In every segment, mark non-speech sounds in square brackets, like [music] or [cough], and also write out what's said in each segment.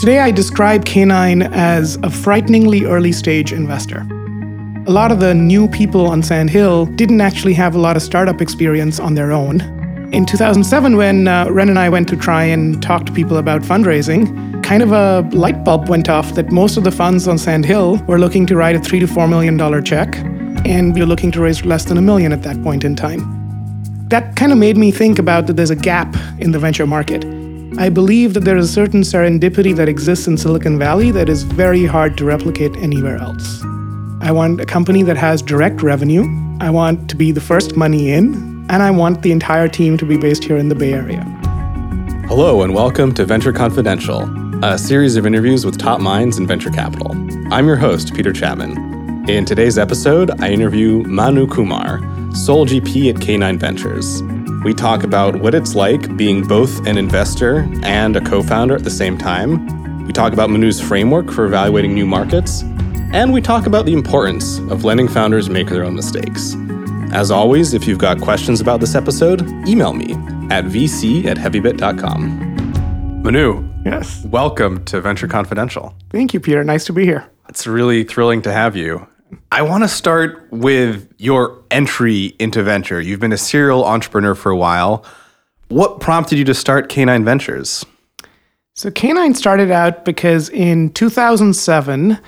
Today, I describe K9 as a frighteningly early stage investor. A lot of the new people on Sand Hill didn't actually have a lot of startup experience on their own. In 2007, when uh, Ren and I went to try and talk to people about fundraising, kind of a light bulb went off that most of the funds on Sand Hill were looking to write a three to four million dollar check, and we were looking to raise less than a million at that point in time. That kind of made me think about that there's a gap in the venture market. I believe that there is a certain serendipity that exists in Silicon Valley that is very hard to replicate anywhere else. I want a company that has direct revenue. I want to be the first money in, and I want the entire team to be based here in the Bay Area. Hello, and welcome to Venture Confidential, a series of interviews with top minds in venture capital. I'm your host, Peter Chapman. In today's episode, I interview Manu Kumar, sole GP at K9 Ventures. We talk about what it's like being both an investor and a co founder at the same time. We talk about Manu's framework for evaluating new markets and we talk about the importance of letting founders make their own mistakes. As always, if you've got questions about this episode, email me at vc at heavybit.com. Manu. Yes. Welcome to Venture Confidential. Thank you, Peter. Nice to be here. It's really thrilling to have you. I want to start with your entry into venture. You've been a serial entrepreneur for a while. What prompted you to start K9 Ventures? So, K9 started out because in 2007,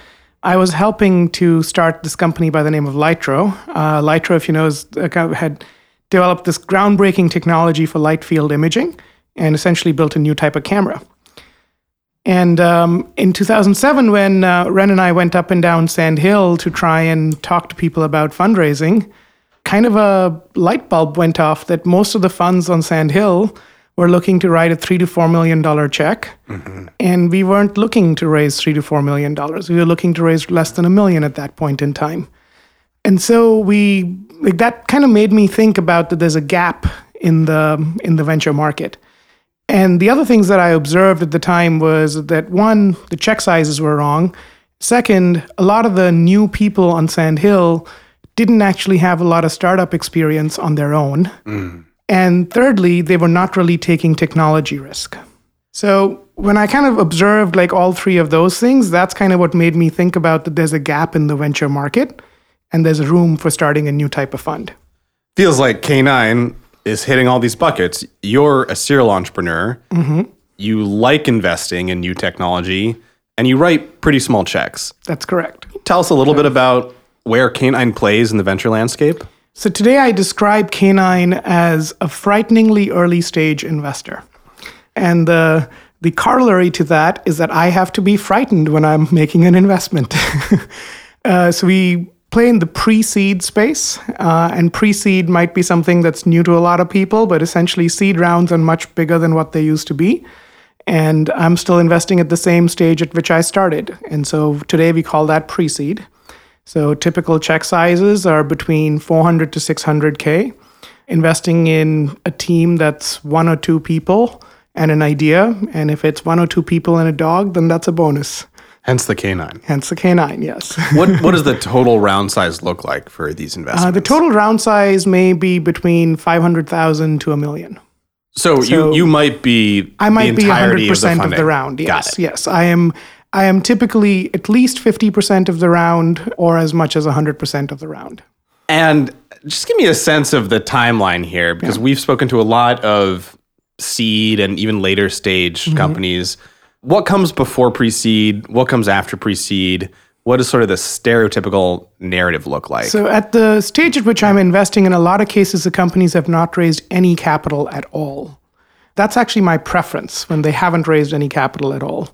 I was helping to start this company by the name of Lytro. Uh, Lytro, if you know, is, had developed this groundbreaking technology for light field imaging and essentially built a new type of camera. And um, in 2007, when uh, Ren and I went up and down Sand Hill to try and talk to people about fundraising, kind of a light bulb went off that most of the funds on Sand Hill were looking to write a three to four million dollar check, mm-hmm. and we weren't looking to raise three to four million dollars. We were looking to raise less than a million at that point in time, and so we like, that kind of made me think about that there's a gap in the in the venture market. And the other things that I observed at the time was that one, the check sizes were wrong. Second, a lot of the new people on Sand Hill didn't actually have a lot of startup experience on their own. Mm. And thirdly, they were not really taking technology risk. So when I kind of observed like all three of those things, that's kind of what made me think about that there's a gap in the venture market and there's room for starting a new type of fund. Feels like K9 is hitting all these buckets. You're a serial entrepreneur. Mm-hmm. You like investing in new technology and you write pretty small checks. That's correct. Tell us a little bit about where K9 plays in the venture landscape. So today I describe K9 as a frighteningly early stage investor. And the, the corollary to that is that I have to be frightened when I'm [laughs] making an investment. [laughs] uh, so we play in the pre seed space, uh, and pre seed might be something that's new to a lot of people, but essentially, seed rounds are much bigger than what they used to be. And I'm still investing at the same stage at which I started. And so today we call that pre seed. So typical check sizes are between 400 to 600K. Investing in a team that's one or two people and an idea. And if it's one or two people and a dog, then that's a bonus. Hence the K9. Hence the K9, yes. [laughs] what, what does the total round size look like for these investments? Uh, the total round size may be between 500,000 to a million. So, so you, you might be I might be 100% of the, of the round. Yes, yes. I am I am typically at least 50% of the round or as much as 100% of the round. And just give me a sense of the timeline here because yeah. we've spoken to a lot of seed and even later stage mm-hmm. companies. What comes before pre seed? What comes after pre seed? What does sort of the stereotypical narrative look like? So, at the stage at which I'm investing, in a lot of cases, the companies have not raised any capital at all. That's actually my preference when they haven't raised any capital at all.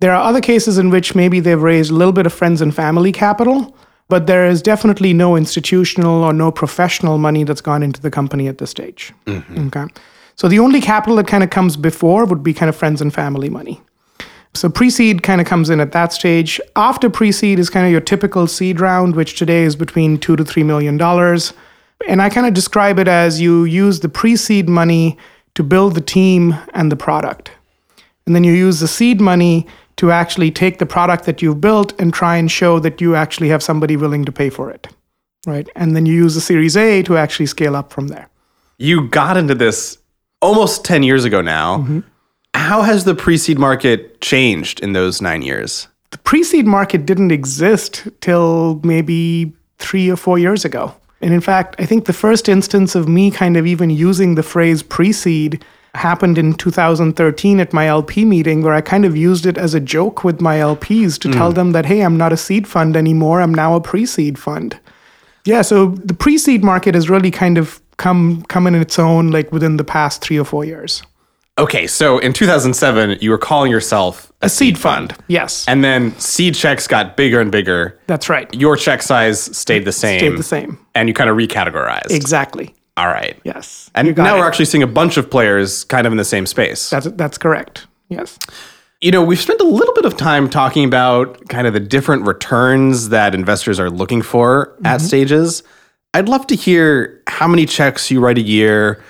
There are other cases in which maybe they've raised a little bit of friends and family capital, but there is definitely no institutional or no professional money that's gone into the company at this stage. Mm-hmm. Okay. So the only capital that kind of comes before would be kind of friends and family money. So pre seed kind of comes in at that stage. After pre seed is kind of your typical seed round, which today is between two to three million dollars. And I kind of describe it as you use the pre seed money to build the team and the product. And then you use the seed money to actually take the product that you've built and try and show that you actually have somebody willing to pay for it. Right. And then you use the Series A to actually scale up from there. You got into this almost 10 years ago now. Mm-hmm. How has the pre seed market changed in those nine years? The pre seed market didn't exist till maybe three or four years ago. And in fact, I think the first instance of me kind of even using the phrase pre seed happened in 2013 at my LP meeting, where I kind of used it as a joke with my LPs to mm. tell them that, hey, I'm not a seed fund anymore, I'm now a pre seed fund. Yeah, so the pre seed market has really kind of come come in its own like within the past three or four years. Okay, so in 2007, you were calling yourself a, a seed, fund. fund. Yes. And then seed checks got bigger and bigger. That's right. Your check size stayed the same. Stayed the same. And you kind of recategorized. Exactly. All right. Yes. And now it. we're actually seeing a bunch of players kind of in the same space. That's that's correct. Yes. You know, we've spent a little bit of time talking about kind of the different returns that investors are looking for mm-hmm. at stages. I'd love to hear how many checks you write a year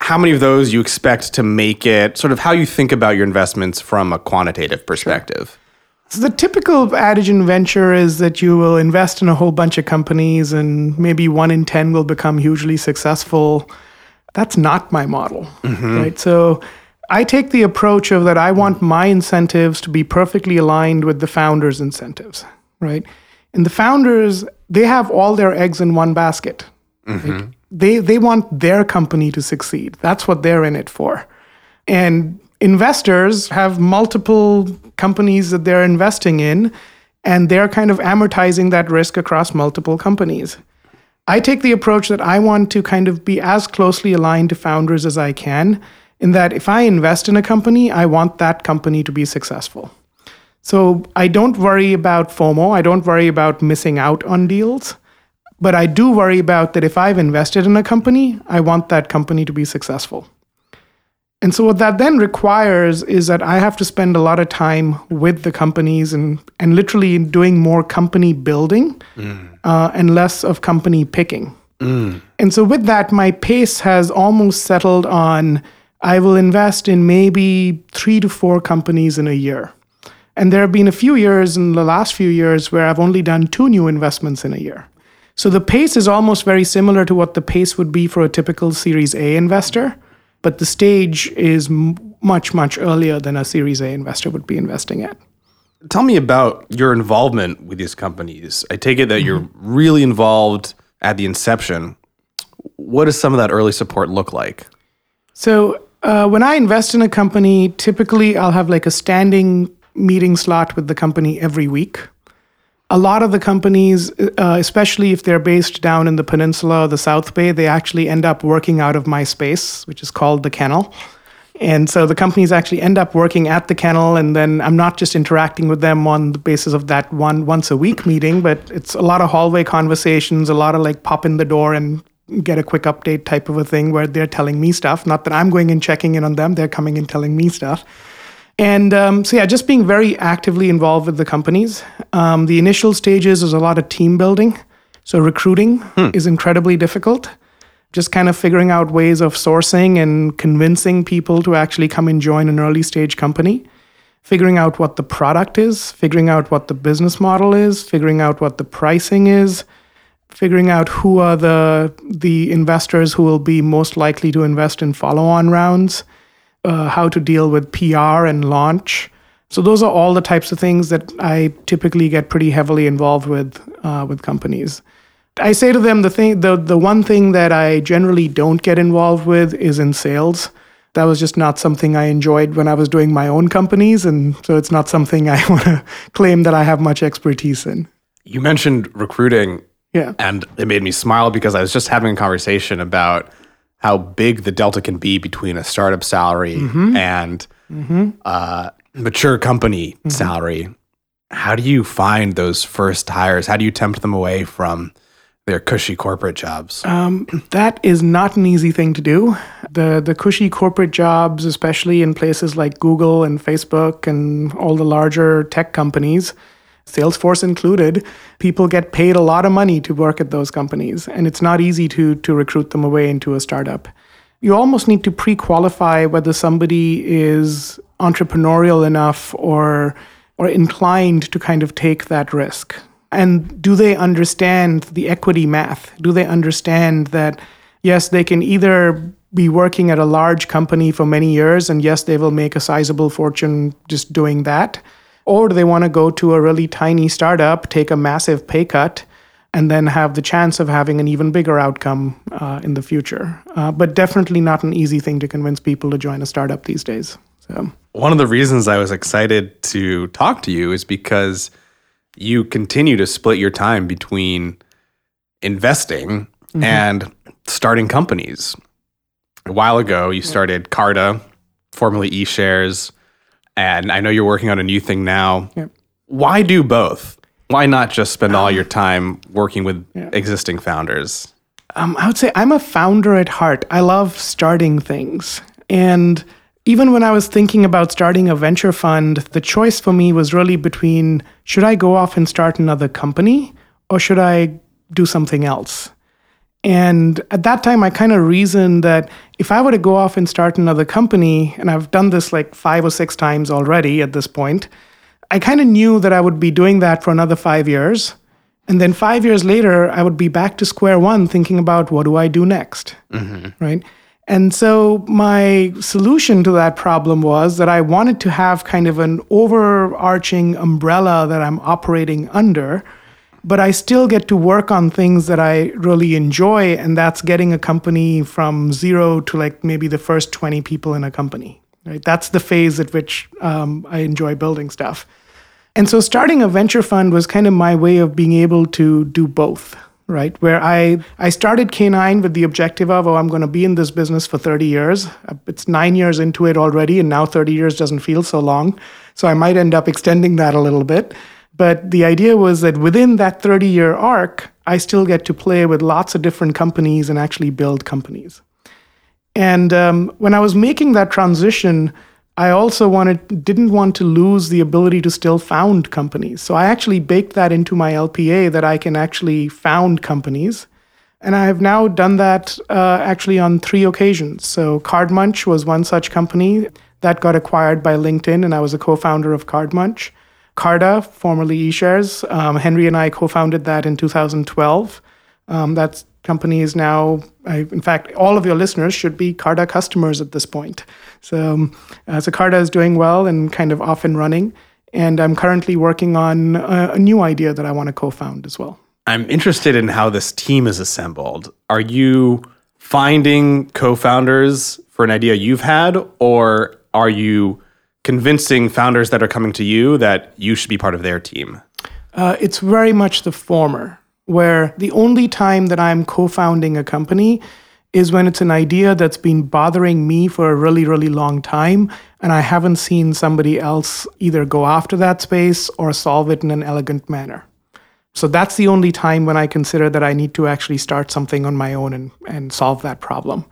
how many of those you expect to make it, sort of how you think about your investments from a quantitative perspective. Sure. So the typical adage in venture is that you will invest in a whole bunch of companies and maybe one in 10 will become hugely successful. That's not my model, mm-hmm. right? So I take the approach of that I want my incentives to be perfectly aligned with the founders' incentives, right? And the founders, they have all their eggs in one basket. Mm-hmm. Right? They they want their company to succeed. That's what they're in it for. And investors have multiple companies that they're investing in and they're kind of amortizing that risk across multiple companies. I take the approach that I want to kind of be as closely aligned to founders as I can in that if I invest in a company, I want that company to be successful. So I don't worry about FOMO, I don't worry about missing out on deals. But I do worry about that if I've invested in a company, I want that company to be successful. And so what that then requires is that I have to spend a lot of time with the companies and and literally doing more company building mm. uh, and less of company picking. Mm. And so with that, my pace has almost settled on I will invest in maybe three to four companies in a year. And there have been a few years in the last few years where I've only done two new investments in a year. So the pace is almost very similar to what the pace would be for a typical Series A investor, but the stage is m- much, much earlier than a Series A investor would be investing at. Tell me about your involvement with these companies. I take it that mm-hmm. you're really involved at the inception. What does some of that early support look like? So, uh, when I invest in a company, typically I'll have like a standing meeting slot with the company every week a lot of the companies, uh, especially if they're based down in the peninsula or the South Bay, they actually end up working out of my space, which is called the kennel. And so the companies actually end up working at the kennel, and then I'm not just interacting with them on the basis of that one once a week meeting, but it's a lot of hallway conversations, a lot of like pop in the door and get a quick update type of a thing where they're telling me stuff. Not that I'm going and checking in on them, they're coming and telling me stuff. And um, so, yeah, just being very actively involved with the companies. Um, the initial stages is a lot of team building. So, recruiting hmm. is incredibly difficult. Just kind of figuring out ways of sourcing and convincing people to actually come and join an early stage company. Figuring out what the product is, figuring out what the business model is, figuring out what the pricing is, figuring out who are the the investors who will be most likely to invest in follow-on rounds uh, how to deal with PR and launch. So those are all the types of things that I typically get pretty heavily involved with uh, with companies. I say to them the thing the the one thing that I generally don't get involved with is in sales. That was just not something I enjoyed when I was doing my own companies, and so it's not something I [laughs] want to claim that I have much expertise in. You mentioned recruiting, yeah, and it made me smile because I was just having a conversation about how big the delta can be between a startup salary mm-hmm. and mm-hmm. Uh, mature company mm-hmm. salary. How do you find those first hires? How do you tempt them away from their cushy corporate jobs? Um, that is not an easy thing to do. The the cushy corporate jobs, especially in places like Google and Facebook and all the larger tech companies, Salesforce included, people get paid a lot of money to work at those companies, and it's not easy to, to recruit them away into a startup. You almost need to pre qualify whether somebody is entrepreneurial enough or, or inclined to kind of take that risk. And do they understand the equity math? Do they understand that, yes, they can either be working at a large company for many years, and yes, they will make a sizable fortune just doing that? Or do they want to go to a really tiny startup, take a massive pay cut, and then have the chance of having an even bigger outcome uh, in the future? Uh, but definitely not an easy thing to convince people to join a startup these days. So. One of the reasons I was excited to talk to you is because you continue to split your time between investing mm-hmm. and starting companies. A while ago, you started Carta, formerly eShares, and I know you're working on a new thing now. Yep. Why do both? Why not just spend all your time working with yeah. existing founders? Um, I would say I'm a founder at heart. I love starting things. And even when I was thinking about starting a venture fund, the choice for me was really between should I go off and start another company or should I do something else? And at that time, I kind of reasoned that if I were to go off and start another company, and I've done this like five or six times already at this point, I kind of knew that I would be doing that for another five years. And then five years later, I would be back to square one thinking about what do I do next? Mm-hmm. Right. And so my solution to that problem was that I wanted to have kind of an overarching umbrella that I'm operating under, but I still get to work on things that I really enjoy. And that's getting a company from zero to like maybe the first 20 people in a company. Right? That's the phase at which um, I enjoy building stuff. And so starting a venture fund was kind of my way of being able to do both right? Where I, I started K9 with the objective of, oh, I'm going to be in this business for 30 years. It's nine years into it already, and now 30 years doesn't feel so long. So I might end up extending that a little bit. But the idea was that within that 30 year arc, I still get to play with lots of different companies and actually build companies. And um, when I was making that transition, I also wanted didn't want to lose the ability to still found companies. So I actually baked that into my LPA that I can actually found companies. And I have now done that uh, actually on three occasions. So CardMunch was one such company that got acquired by LinkedIn, and I was a co-founder of CardMunch. Carta, formerly eShares, um, Henry and I co-founded that in 2012. Um, that company is now, I, in fact, all of your listeners should be Carta customers at this point. So, um, uh, so Carta is doing well and kind of off and running. And I'm currently working on a, a new idea that I want to co-found as well. I'm interested in how this team is assembled. Are you finding co-founders for an idea you've had, or are you convincing founders that are coming to you that you should be part of their team? Uh, it's very much the former, where the only time that I'm co founding a company is when it's an idea that's been bothering me for a really, really long time, and I haven't seen somebody else either go after that space or solve it in an elegant manner. So that's the only time when I consider that I need to actually start something on my own and, and solve that problem.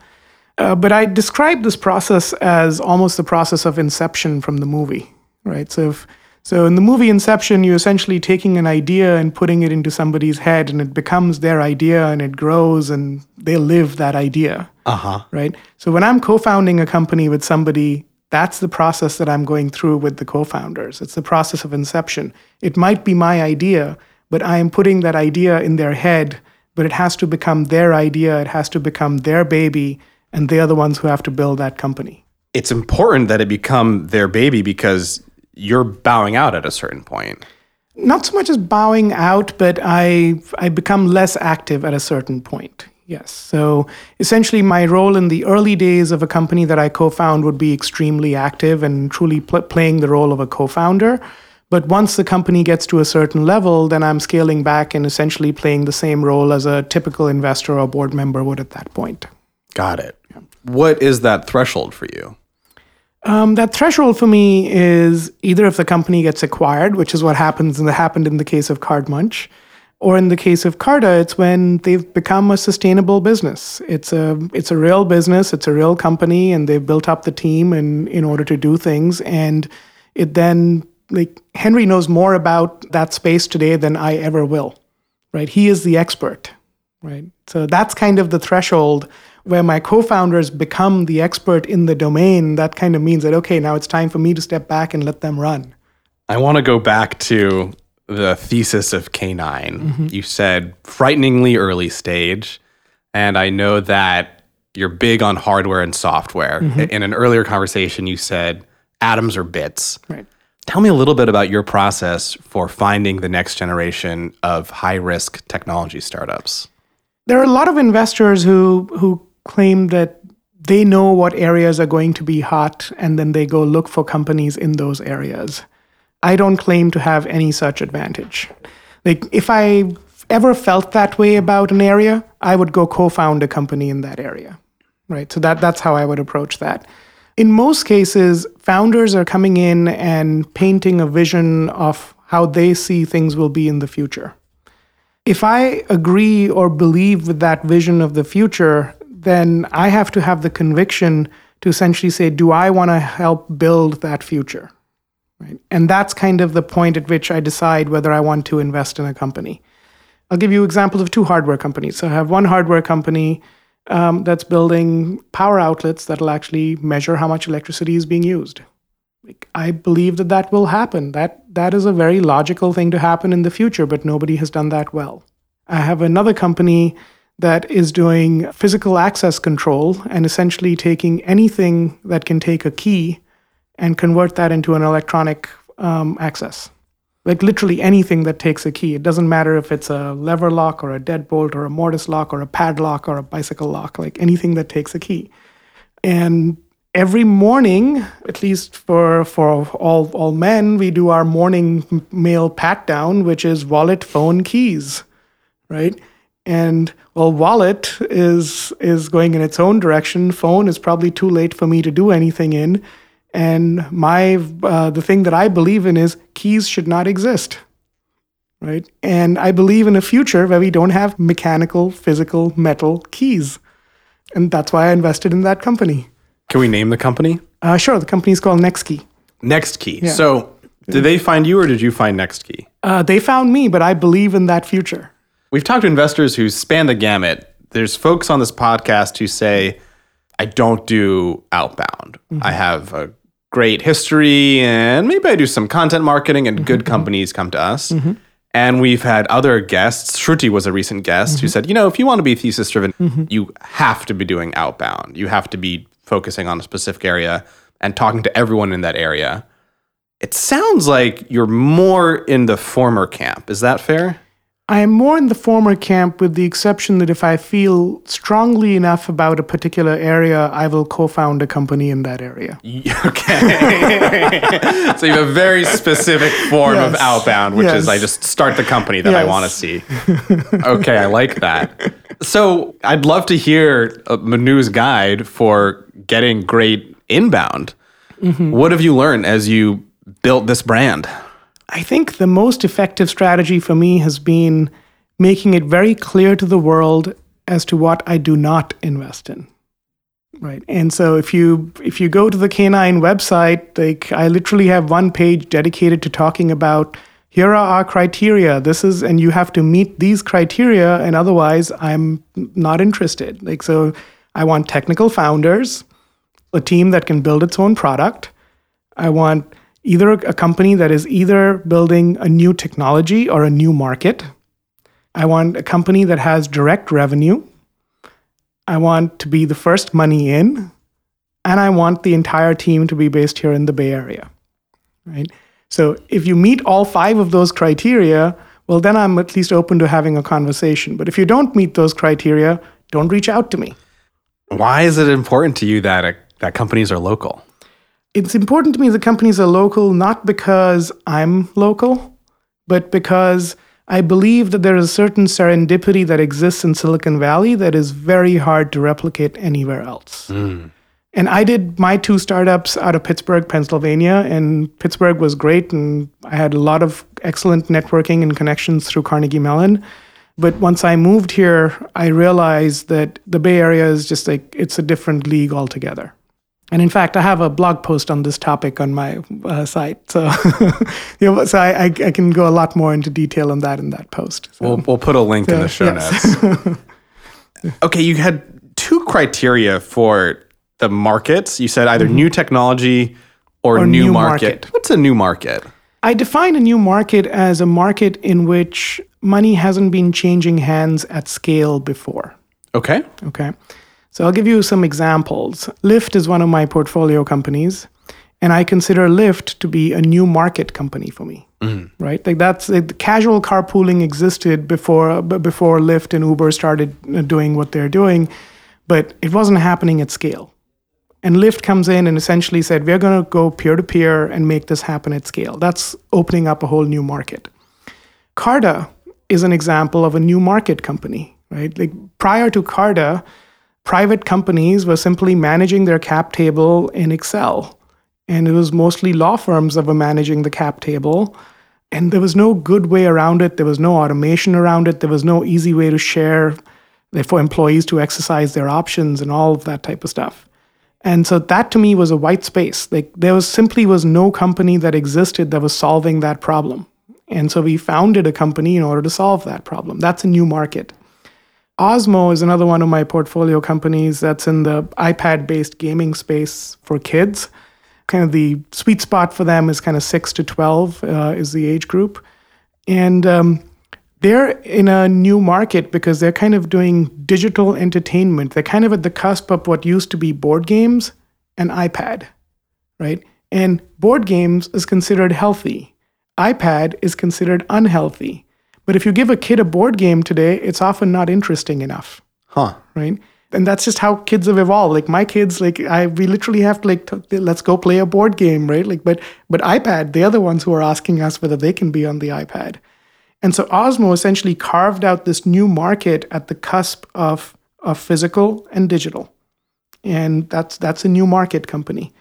Uh, but I describe this process as almost the process of inception from the movie, right? So, if, so in the movie Inception, you're essentially taking an idea and putting it into somebody's head, and it becomes their idea, and it grows, and they live that idea. Uh huh. Right. So when I'm co-founding a company with somebody, that's the process that I'm going through with the co-founders. It's the process of inception. It might be my idea, but I am putting that idea in their head. But it has to become their idea. It has to become their baby and they are the ones who have to build that company. It's important that it become their baby because you're bowing out at a certain point. Not so much as bowing out, but I I become less active at a certain point. Yes. So essentially, my role in the early days of a company that I co found would be extremely active and truly pl- playing the role of a co founder. But once the company gets to a certain level, then I'm scaling back and essentially playing the same role as a typical investor or board member would at that point. Got it. What is that threshold for you? Um, that threshold for me is either if the company gets acquired, which is what happens and happened in the case of Card Munch, or in the case of Carta, it's when they've become a sustainable business. It's a it's a real business, it's a real company, and they've built up the team in in order to do things. And it then like Henry knows more about that space today than I ever will. Right? He is the expert. Right. So that's kind of the threshold where my co-founders become the expert in the domain, that kind of means that okay, now it's time for me to step back and let them run. I want to go back to the thesis of K9. Mm-hmm. You said frighteningly early stage, and I know that you're big on hardware and software. In an earlier conversation, you said atoms or bits. Right. Tell me a little bit about your process for finding the next generation of high risk technology startups. There are a lot of investors who who claim that they know what areas are going to be hot and then they go look for companies in those areas. I don't claim to have any such advantage. Like if I ever felt that way about an area, I would go co-found a company in that area. Right? So that that's how I would approach that. In most cases, founders are coming in and painting a vision of how they see things will be in the future. If I agree or believe with that vision of the future, then I have to have the conviction to essentially say, do I want to help build that future? Right? And that's kind of the point at which I decide whether I want to invest in a company. I'll give you examples of two hardware companies. So I have one hardware company um, that's building power outlets that'll actually measure how much electricity is being used. Like, I believe that that will happen. That that is a very logical thing to happen in the future, but nobody has done that well. I have another company that is doing physical access control and essentially taking anything that can take a key and convert that into an electronic um, access. Like literally anything that takes a key. It doesn't matter if it's a lever lock or a deadbolt or a mortise lock or a padlock or a bicycle lock, like anything that takes a key. And every morning, at least for for all all men, we do our morning mail pat down, which is wallet, phone, keys, right? And well, wallet is is going in its own direction. Phone is probably too late for me to do anything in, and my uh, the thing that I believe in is keys should not exist, right? And I believe in a future where we don't have mechanical, physical, metal keys, and that's why I invested in that company. Can we name the company? Uh, sure, the company is called NextKey. NextKey. So, did they find you or did you find NextKey? Uh, they found me, but I believe in that future. We've talked to investors who span the gamut. There's folks on this podcast who say, I don't do outbound. I mm-hmm. have a great history and maybe I do some content marketing and good mm-hmm. companies come to us. Mm-hmm. And we've had other guests. Shruti was a recent guest who said, you know, if you want to be thesis driven, you have to be doing outbound. You have to be focusing on a specific area and talking to everyone in that area. It sounds like you're more in the former camp. Is that fair? I am more in the former camp, with the exception that if I feel strongly enough about a particular area, I will co found a company in that area. [laughs] Okay. [laughs] so you have a very specific form of outbound, which is I just start the company that I want to see. Okay, I like that. So I'd love to hear uh, Manu's guide for getting great inbound. Mm-hmm. What have you learned as you built this brand? I think the most effective strategy for me has been making it very clear to the world as to what I do not invest in. Right. And so if you if you go to the K9 website, like I literally have one page dedicated to talking about here are our criteria. This is and you have to meet these criteria and otherwise I'm not interested. Like so I want technical founders, a team that can build its own product. I want either a company that is either building a new technology or a new market. I want a company that has direct revenue. I want to be the first money in. And I want the entire team to be based here in the Bay Area. Right? So if you meet all five of those criteria, well, then I'm at least open to having a conversation. But if you don't meet those criteria, don't reach out to me. Why is it important to you that uh, that companies are local? It's important to me that companies are local not because I'm local, but because I believe that there is a certain serendipity that exists in Silicon Valley that is very hard to replicate anywhere else. Mm. And I did my two startups out of Pittsburgh, Pennsylvania, and Pittsburgh was great. And I had a lot of excellent networking and connections through Carnegie Mellon. But once I moved here, I realized that the Bay Area is just like, it's a different league altogether. And in fact, I have a blog post on this topic on my uh, site. So, [laughs] you know, so I, I, I can go a lot more into detail on that in that post. So, We'll, we'll put a link in the show yes. notes. [laughs] okay, you had two criteria for the markets. You said either new technology or, Or new, new market. market. What's a new market? I define a new market as a market in which money hasn't been changing hands at scale before. Okay. Okay. So I'll give you some examples. Lyft is one of my portfolio companies, and I consider Lyft to be a new market company for me. Right, like that's it, casual carpooling existed before before Lyft and Uber started uh, doing what they're doing, but it wasn't happening at scale. And Lyft comes in and essentially said, we're going to go peer to peer and make this happen at scale. That's opening up a whole new market. Carta is an example of a new market company, right? Like prior to Carta, private companies were simply managing their cap table in Excel. And it was mostly law firms that were managing the cap table. And there was no good way around it. There was no automation around it. There was no easy way to share for employees to exercise their options and all of that type of stuff. And so that to me was a white space. Like there was simply was no company that existed that was solving that problem. And so we founded a company in order to solve that problem. That's a new market. Osmo is another one of my portfolio companies that's in the iPad based gaming space for kids. Kind of the sweet spot for them is kind of 6 to 12 uh, is the age group. And um, they're in a new market because they're kind of doing digital entertainment. They're kind of at the cusp of what used to be board games and iPad, right? And board games is considered healthy. iPad is considered unhealthy. But if you give a kid a board game today, it's often not interesting enough. Huh. Right? And that's just how kids have evolved. Like my kids, like I, we literally have to like, t- let's go play a board game, right? Like, but but iPad, they're the ones who are asking us whether they can be on the iPad. And so Osmo essentially carved out this new market at the cusp of, of physical and digital. And that's that's a new market company.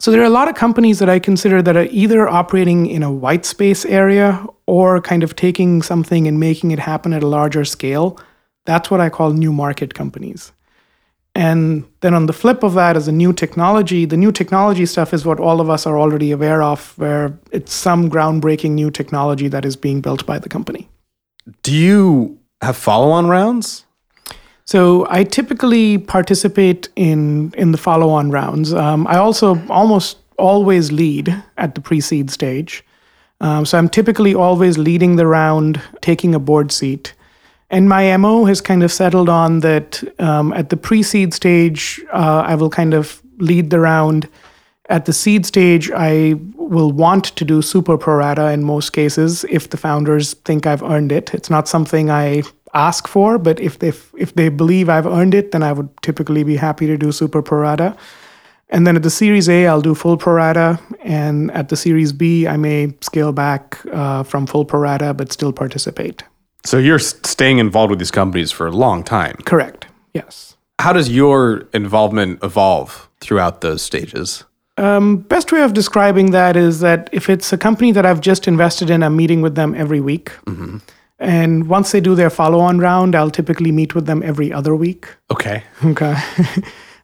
So there are a lot of companies that I consider that are either operating in a white space area or kind of taking something and making it happen at a larger scale. That's what I call new market companies. And then on the flip of that is a new technology. The new technology stuff is what all of us are already aware of, where it's some groundbreaking new technology that is being built by the company. Do you have follow on rounds? So I typically participate in in the follow-on rounds. Um, I also almost always lead at the pre-seed stage. Um, so I'm typically always leading the round, taking a board seat. And my MO has kind of settled on that um, at the pre seed stage, uh, I will kind of lead the round. At the seed stage, I will want to do super prorata in most cases if the founders think I've earned it. It's not something I ask for, but if they, if they believe I've earned it, then I would typically be happy to do super pro rata. And then at the Series A, I'll do full pro rata. And at the Series B, I may scale back uh, from full pro rata, but still participate. So you're staying involved with these companies for a long time. Correct. Yes. How does your involvement evolve throughout those stages? Um, best way of describing that is that if it's a company that I've just invested in, I'm meeting with them every week. Mm-hmm. And once they do their follow on round, I'll typically meet with them every other week. Okay. Okay.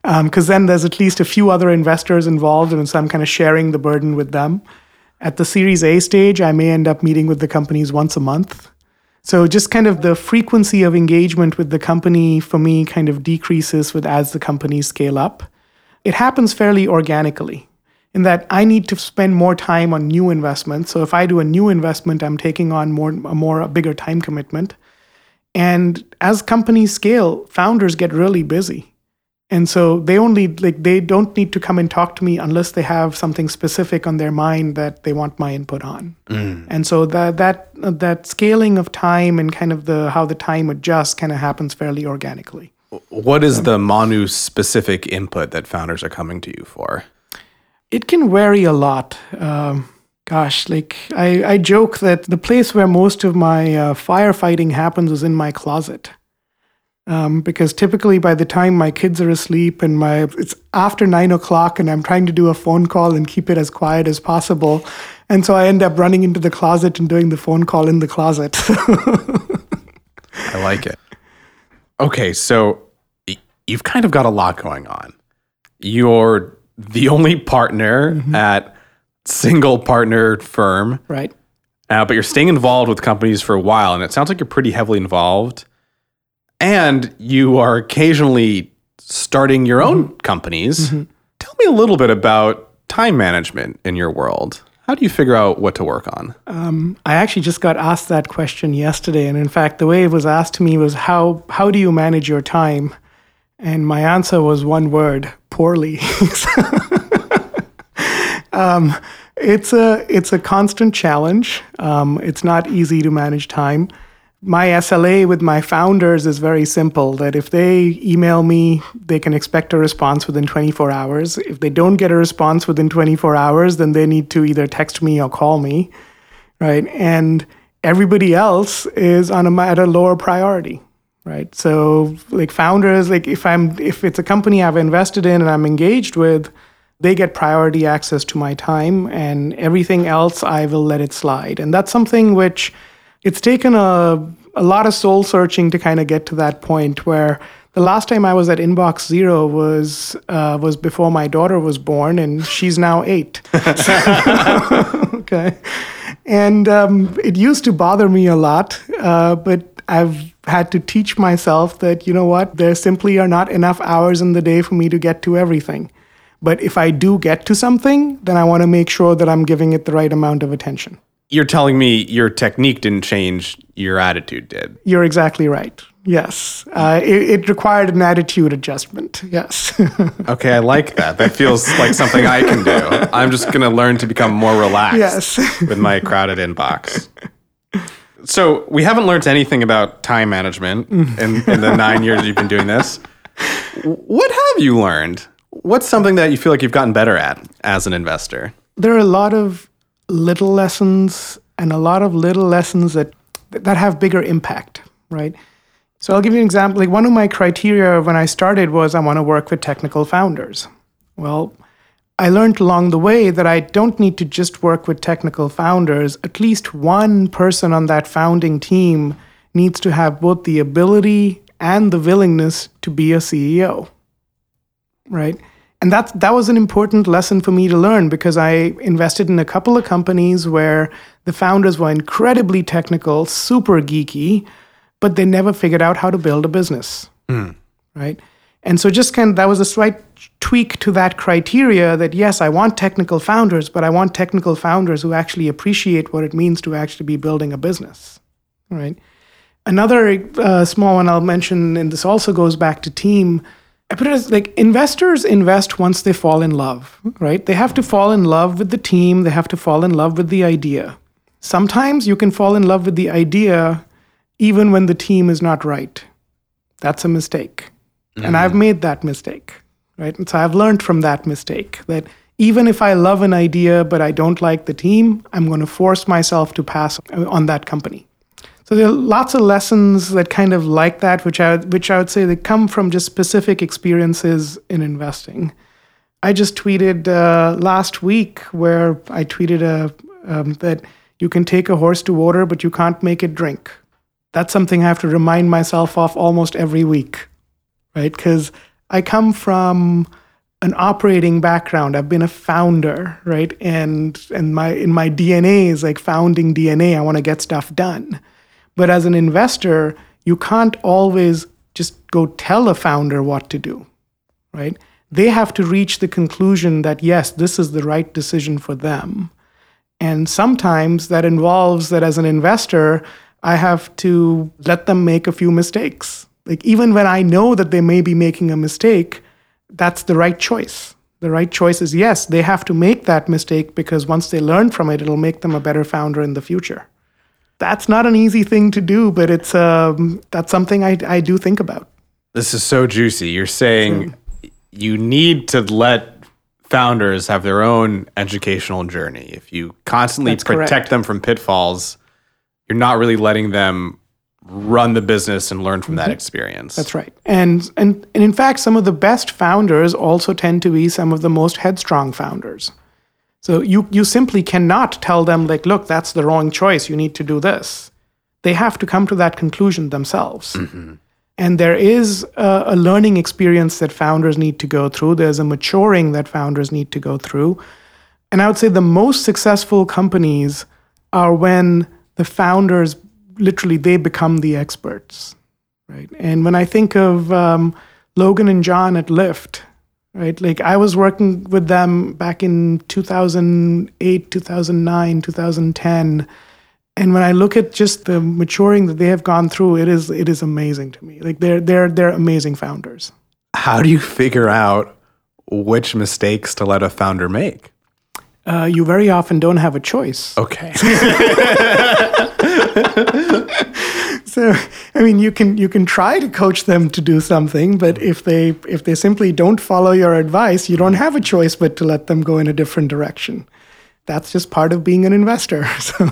Because [laughs] um, then there's at least a few other investors involved, and so I'm kind of sharing the burden with them. At the Series A stage, I may end up meeting with the companies once a month. So just kind of the frequency of engagement with the company for me kind of decreases with as the companies scale up. It happens fairly organically in that I need to spend more time on new investments. So if I do a new investment, I'm taking on more a more a bigger time commitment. And as companies scale, founders get really busy. And so they only like they don't need to come and talk to me unless they have something specific on their mind that they want my input on. Mm. And so that that that scaling of time and kind of the how the time adjusts kind of happens fairly organically. What is the Manu specific input that founders are coming to you for? It can vary a lot. Um, gosh, like I, I joke that the place where most of my uh, firefighting happens is in my closet um, because typically by the time my kids are asleep and my it's after nine o'clock and I'm trying to do a phone call and keep it as quiet as possible, and so I end up running into the closet and doing the phone call in the closet. [laughs] I like it. Okay, so you've kind of got a lot going on. You're the only partner mm-hmm. at single partner firm, right? Uh, but you're staying involved with companies for a while, and it sounds like you're pretty heavily involved and you are occasionally starting your own mm-hmm. companies. Mm-hmm. Tell me a little bit about time management in your world. How do you figure out what to work on? Um, I actually just got asked that question yesterday, and in fact, the way it was asked to me was how how do you manage your time? And my answer was one word poorly. [laughs] um, it's, a, it's a constant challenge. Um, it's not easy to manage time. My SLA with my founders is very simple that if they email me, they can expect a response within 24 hours. If they don't get a response within 24 hours, then they need to either text me or call me, right? And everybody else is on a, at a lower priority right? So like founders like if i'm if it's a company i've invested in and i'm engaged with they get priority access to my time and everything else i will let it slide. And that's something which it's taken a, a lot of soul searching to kind of get to that point where the last time I was at Inbox Zero was uh, was before my daughter was born, and she's now eight. [laughs] [laughs] okay, and um, it used to bother me a lot, uh, but I've had to teach myself that, you know what, there simply are not enough hours in the day for me to get to everything. But if I do get to something, then I want to make sure that I'm giving it the right amount of attention. You're telling me your technique didn't change, your attitude did. You're exactly right. Yes. Uh, it, it, required an attitude adjustment. Yes. [laughs] okay, I like that. That feels like something I can do. I'm just going to learn to become more relaxed yes. [laughs] with my crowded inbox. So, we haven't learned anything about time management in, in the nine years you've been doing this. What have you learned? What's something that you feel like you've gotten better at as an investor? There are a lot of little lessons and a lot of little lessons that that have bigger impact, right? So I'll give you an example. Like one of my criteria when I started was I want to work with technical founders. Well, I learned along the way that I don't need to just work with technical founders. At least one person on that founding team needs to have both the ability and the willingness to be a CEO. Right? And that that was an important lesson for me to learn because I invested in a couple of companies where the founders were incredibly technical, super geeky, but they never figured out how to build a business. Mm. Right. And so just kind of that was a slight tweak to that criteria that yes, I want technical founders, but I want technical founders who actually appreciate what it means to actually be building a business. Right. Another uh, small one I'll mention, and this also goes back to team. I put it as like investors invest once they fall in love, right? They have to fall in love with the team, they have to fall in love with the idea. Sometimes you can fall in love with the idea even when the team is not right. That's a mistake. Mm-hmm. And I've mm. made that mistake, right? And so I've learned from that mistake that even if I love an idea but I don't like the team, I'm going to force myself to pass on that company. So there are lots of lessons that kind of like that, which I which I would say they come from just specific experiences in investing. I just tweeted uh, last week where I tweeted a, uh, um, that you can take a horse to water, but you can't make it drink that's something I have to remind myself of almost every week, right? Because I come from an operating background. I've been a founder, right? And and my in my DNA is like founding DNA. I want to get stuff done. But as an investor, you can't always just go tell a founder what to do, right? They have to reach the conclusion that yes, this is the right decision for them. And sometimes that involves that as an investor, I have to let them make a few mistakes. Like, even when I know that they may be making a mistake, that's the right choice. The right choice is yes, they have to make that mistake because once they learn from it, it'll make them a better founder in the future. That's not an easy thing to do, but it's um, that's something I, I do think about. This is so juicy. You're saying you need to let founders have their own educational journey. If you constantly that's protect correct. them from pitfalls, you're not really letting them run the business and learn from that mm-hmm. experience. That's right. And, and and in fact, some of the best founders also tend to be some of the most headstrong founders. So you you simply cannot tell them like, look, that's the wrong choice. You need to do this. They have to come to that conclusion themselves. Mm-hmm. And there is a, a learning experience that founders need to go through. There's a maturing that founders need to go through. And I would say the most successful companies are when the founders literally they become the experts, right? And when I think of um, Logan and John at Lyft, right? Like I was working with them back in 2008, 2009, 2010. And when I look at just the maturing that they have gone through, it is it is amazing to me. Like they're they're they're amazing founders. how do you figure out which mistakes to let a founder make? Uh, you very often don't have a choice. Okay. [laughs] So, I mean, you can you can try to coach them to do something, but if they if they simply don't follow your advice, you don't have a choice but to let them go in a different direction. That's just part of being an investor. [laughs] So,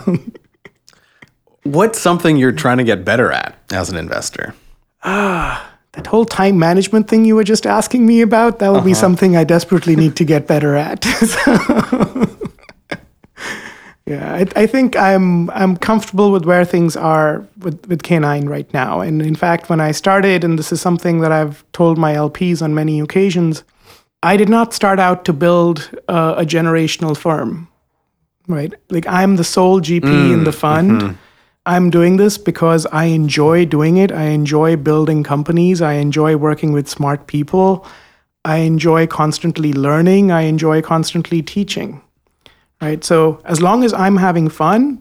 What's something you're trying to get better at as an investor? That whole time management thing you were just asking me about, that would be something I desperately need to get better at. [laughs] So- yeah, I, I think I'm I'm comfortable with where things are with, with K9 right now. And in fact, when I started, and this is something that I've told my LPs on many occasions, I did not start out to build uh, a generational firm, right? Like I'm the sole GP in the fund. I'm doing this because I enjoy doing it. I enjoy building companies. I enjoy working with smart people. I enjoy constantly learning. I enjoy constantly teaching. Right? So, as long as I'm having fun,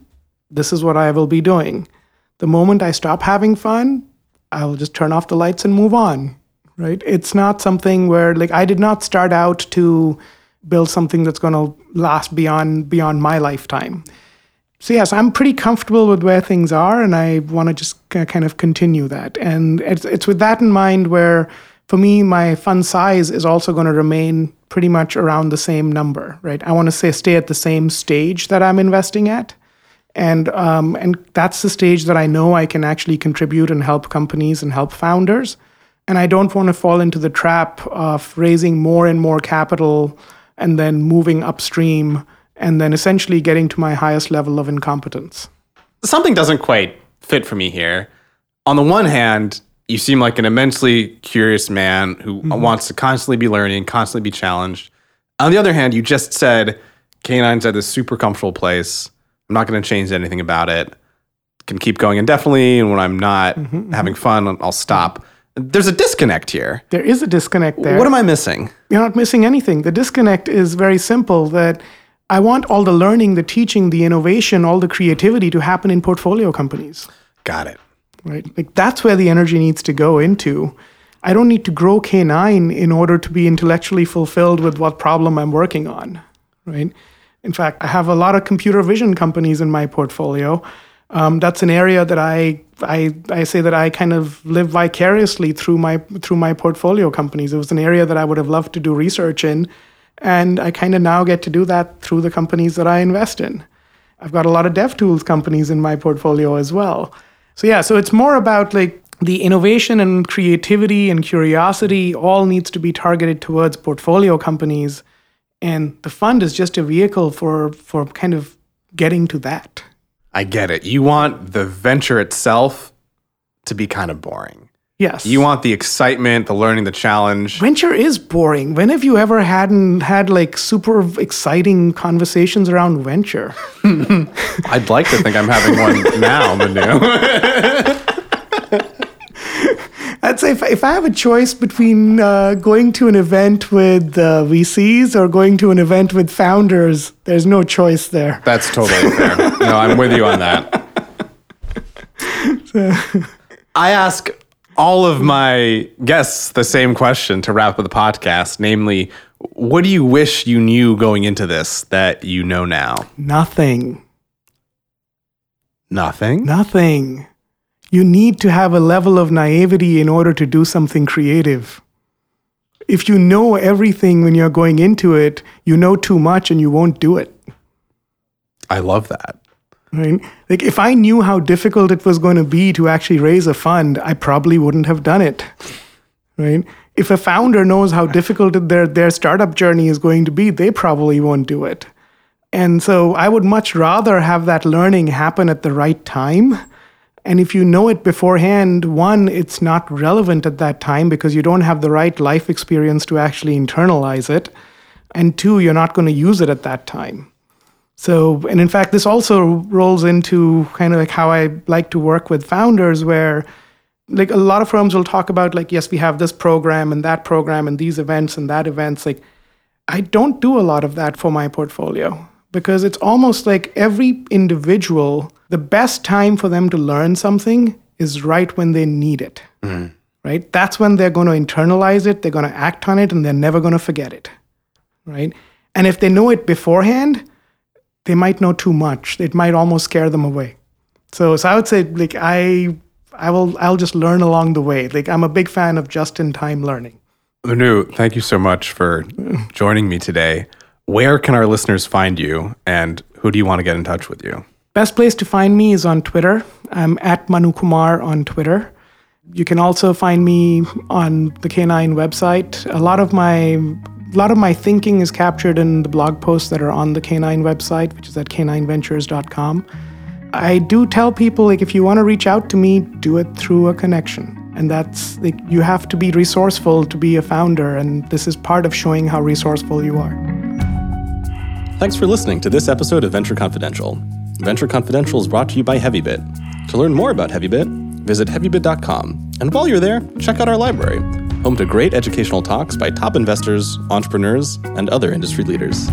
this is what I will be doing. The moment I stop having fun, I will just turn off the lights and move on. Right? It's not something where like I did not start out to build something that's going to last beyond beyond my lifetime. So yes, I'm pretty comfortable with where things are, and I want to just kind of continue that. And it's it's with that in mind where, for me, my fund size is also going to remain pretty much around the same number, right? I want to say stay at the same stage that I'm investing at, and um, and that's the stage that I know I can actually contribute and help companies and help founders. And I don't want to fall into the trap of raising more and more capital and then moving upstream and then essentially getting to my highest level of incompetence. Something doesn't quite fit for me here. On the one hand, you seem like an immensely curious man who mm-hmm. wants to constantly be learning, constantly be challenged. On the other hand, you just said K9's at this super comfortable place. I'm not going to change anything about it. Can keep going indefinitely, and when I'm not mm-hmm, mm-hmm. having fun, I'll stop. There's a disconnect here. There is a disconnect there. What am I missing? You're not missing anything. The disconnect is very simple that I want all the learning, the teaching, the innovation, all the creativity to happen in portfolio companies. Got it. right? Like that's where the energy needs to go into. I don't need to grow K9 in order to be intellectually fulfilled with what problem I'm working on, right? In fact, I have a lot of computer vision companies in my portfolio. Um, that's an area that I, I I say that I kind of live vicariously through my through my portfolio companies. It was an area that I would have loved to do research in, and I kind of now get to do that through the companies that I invest in. I've got a lot of dev tools companies in my portfolio as well. So yeah, so it's more about like the innovation and creativity and curiosity all needs to be targeted towards portfolio companies and the fund is just a vehicle for for kind of getting to that. I get it. You want the venture itself to be kind of boring. Yes. You want the excitement, the learning, the challenge. Venture is boring. When have you ever hadn't had like super exciting conversations around venture? [laughs] I'd like to think I'm having one now, Manu. [laughs] I'd say if, if I have a choice between uh, going to an event with uh, VCs or going to an event with founders, there's no choice there. That's totally fair. No, I'm with you on that. [laughs] I ask all of my guests the same question to wrap up the podcast, namely, what do you wish you knew going into this that you know now? Nothing. Nothing. Nothing. You need to have a level of naivety in order to do something creative. If you know everything when you're going into it, you know too much and you won't do it. I love that. Right? Like if I knew how difficult it was going to be to actually raise a fund, I probably wouldn't have done it. Right? If a founder knows how difficult their their startup journey is going to be, they probably won't do it. And so I would much rather have that learning happen at the right time. And if you know it beforehand, one, it's not relevant at that time because you don't have the right life experience to actually internalize it. And two, you're not going to use it at that time. So, and in fact, this also rolls into kind of like how I like to work with founders, where like a lot of firms will talk about, like, yes, we have this program and that program and these events and that events. Like, I don't do a lot of that for my portfolio because it's almost like every individual, the best time for them to learn something is right when they need it. Mm-hmm. right? That's when they're going to internalize it, they're going to act on it, and they're never going to forget it, right? And if they know it beforehand, they might know too much. It might almost scare them away. So, so I would say, like, I, I will, I'll just learn along the way. Like, I'm a big fan of just-in-time learning. Manu, thank you so much for joining me today. Where can our listeners find you, and who do you want to get in touch with you? Best place to find me is on Twitter. I'm at Manu Kumar on Twitter. You can also find me on the K9 website. A lot of my a lot of my thinking is captured in the blog posts that are on the K9 website, which is at k9ventures.com. I do tell people like if you want to reach out to me, do it through a connection. And that's like you have to be resourceful to be a founder and this is part of showing how resourceful you are. Thanks for listening to this episode of Venture Confidential. Venture Confidential is brought to you by HeavyBit. To learn more about HeavyBit, visit heavybit.com. And while you're there, check out our library, home to great educational talks by top investors, entrepreneurs, and other industry leaders.